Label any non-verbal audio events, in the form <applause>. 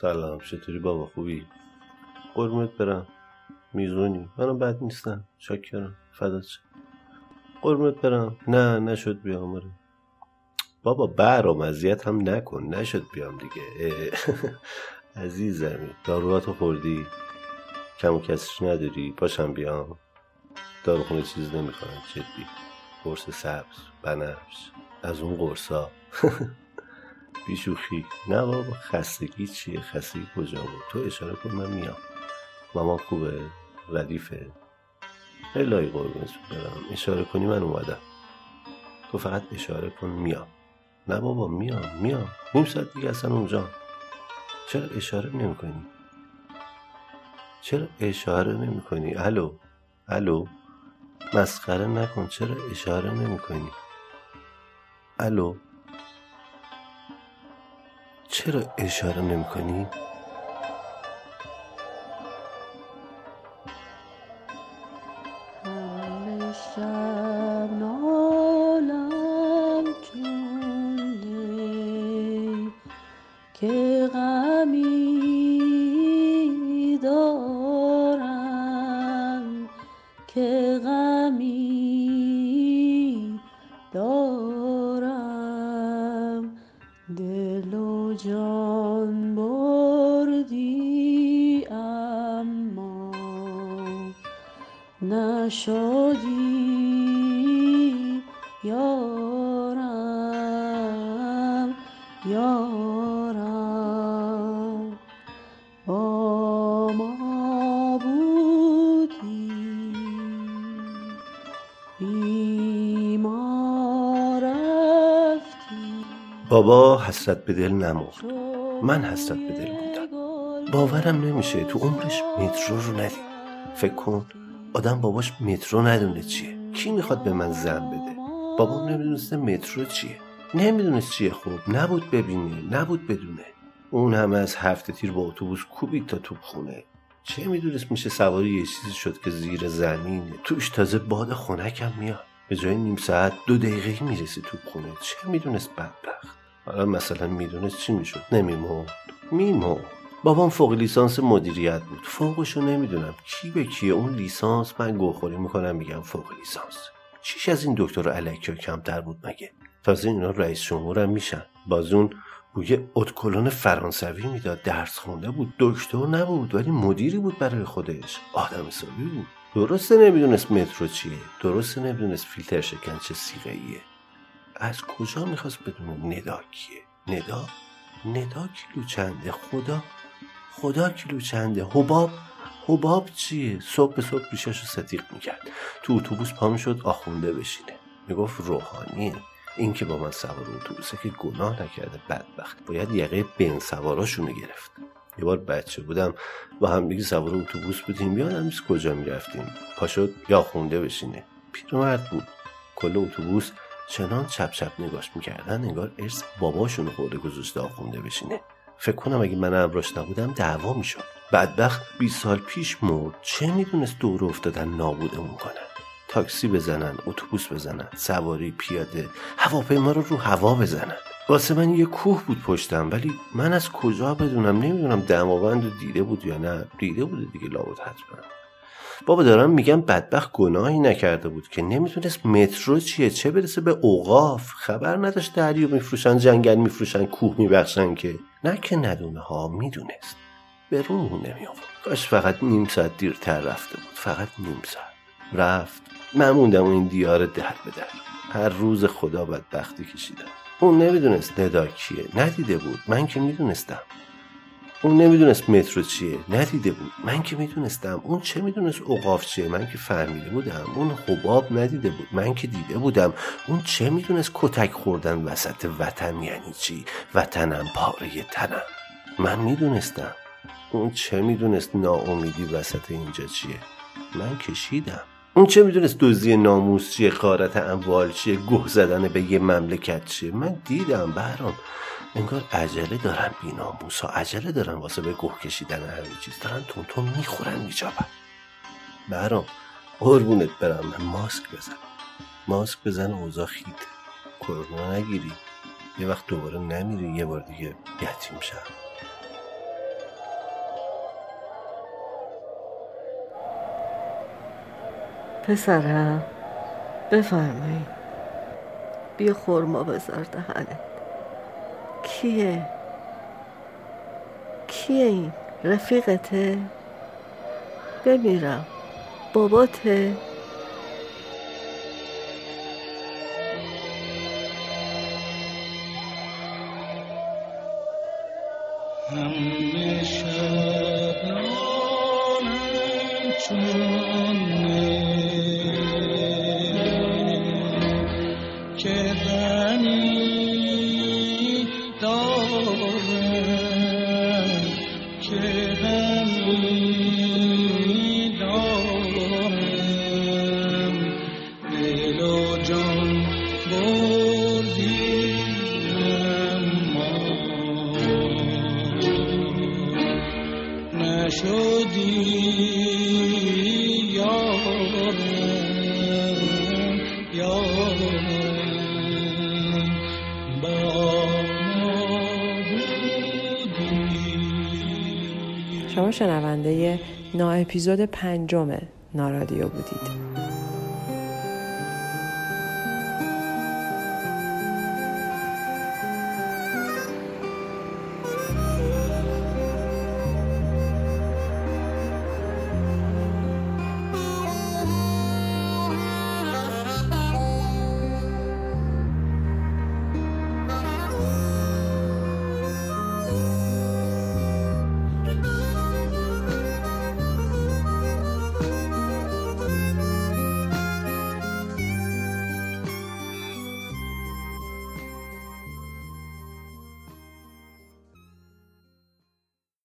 سلام چطوری بابا؟ خوبی؟ قرمت برم. میزونی؟ منم بد نیستم. شاکرم. فدات قرمت برم. نه نشد بیام. آره. بابا برام اذیت هم نکن. نشد بیام دیگه. <laughs> عزیزمی داروهاتو خوردی؟ کم و کسش نداری؟ پاشم بیام. داروخونه چیز نمی‌خوان جدی. قرص سبز بنفش از اون قرصا. <laughs> بیشوخی. نه بابا خستگی چیه؟ خستگی کجا بود؟ تو اشاره کن من میام. مامان خوبه؟ ردیفه؟ الهی قربونت برم. اشاره کنی من اومدم. تو فقط اشاره کن میام. نه بابا میام میام. نیم ساعت دیگه اصلا اونجا. چرا اشاره نمی کنی چرا اشاره نمی کنی الو الو. مسخره نکن. چرا اشاره نمی کنی الو. چرا اشاره نمی کنی؟ که غمی دارم که اما نشدی یارم یارم. با ما بودی. بی ما رفتی. بابا حسرت به دل نمرد. من حسرت به دل موندم باورم نمیشه. تو عمرش مترو رو ندید فکر کن آدم باباش مترو ندونه چیه. کی می‌خواد به من زن بده؟ بابام نمی‌دونسته مترو چیه. نمی‌دونست چیه خوب. نبود ببینه نبود بدونه. اون همه از هفته تیر با اتوبوس کوبید تا توپ خونه. چه می‌دونست میشه سواری یه چیزی شد که زیر زمینه. توش تازه باد خنکم میاد. به جای نیم ساعت دو دقیقه می‌رسی توپ خونه. چه می‌دونست بدبخت. حالا مثلا می‌دونست چی می‌شد؟ نمیمرد. میمرد. بابام فوق لیسانس مدیریت بود. فوقشو نمی‌دونم کی به کیه. اون لیسانس من گوخوری می‌کنم میگم فوق لیسانس. چیش از این دکتر الکیا کمتر بود مگه؟ تازه اینا رئیس جمهورم میشن. باز اون بوی اتکلون فرانسوی می‌داد. درس خونده بود. دکتر نبود ولی مدیری بود برای خودش. آدم حسابی بود. درسته نمی‌دونست مترو چیه. درسته نمی‌دونست فیلتر شکن چه سیغه ایه از کجا می‌خواست بدونه ندا کیه؟ ندا؟ ندا کیلو چنده؟ خدا خدا کیلو چنده؟ حباب حباب چیه؟ صبح به صبح ریشش رو صدیق می‌کرد. تو اتوبوس پا شد آخونده بشینه. می‌گفت روحانیه این که با من سوار اتوبوسه که گناه نکرده بدبخت. باید یقه بین سواراشونو گرفت. یه بار بچه بودم با هم دیگه سوار اتوبوس بودیم. یادم نیست کجا می‌رفتیم. پا شد یا خونده بشینه. پیرمرد بود. کل اتوبوس چنان چپ چپ نگاش می‌کردن انگار ارث باباشونو خورده گذاشته آخونده بشینه. فکر کنم اگه من امراش نبودم دعوا می‌شد. بدبخت 20 سال پیش مرد. چه می‌دونست دور افتادن نابودمون کنن تاکسی بزنن اتوبوس بزنن سواری پیاده هواپیما رو رو هوا بزنن. واسه من یه کوه بود پشتم ولی من از کجا بدونم؟ نمی‌دونم دماوند رو دیده بود یا نه. دیده بوده دیگه لابد حتما. بابا دارم میگم بدبخت گناهی نکرده بود که نمی‌تونست مترو چیه چه برسه به اوقاف؟ خبر نداشت دریا میفروشن جنگل میفروشن کوه میبخشن که. نه که ندونه ها می‌دونست. به روح نمی آورد کاش فقط نیم ساعت دیرتر رفته بود. فقط نیم ساعت. رفت. من موندم این دیار در به در. هر روز خدا بدبختی کشیدم. اون نمی‌دونست ندا کیه. ندیده بود. من که می‌دونستم. اون نمی‌دونست مترو چیه. ندیده بود. من که می‌دونستم. اون چه می‌دونست اوقاف چیه. من که فهمیده بودم. اون حباب ندیده بود. من که دیده بودم. اون چه می‌دونست کتک خوردن وسط وطن یعنی چی؟ وطنم پاره تنم. من می‌دونستم. اون چه می‌دونست ناامیدی وسط اینجا چیه؟ من کشیدم. اون چه می‌دونست دزدی ناموس چیه؟ قارت اموال چیه؟ گه زدن به یه مملکت چیه؟ من دیدم برام انگار عجله دارن بیناموسا عجله دارن واسه به گوه کشیدن همه چیز. دارن تون می‌خورن میجابن برام قربونت برم ماسک بزن ماسک بزن اوزا خیت کرونا نگیری. یه وقت دوباره نمیری یه بار دیگه یتیم شم. پسرم بفرمایید بیا خورما بذار دهنت. کیه؟ کیه این رفیقته؟ بمیرم. باباته؟ همه شبنامم چون نشدی یارم یارم با شما شنونده نا اپیزود پنجم نارادیو بودید.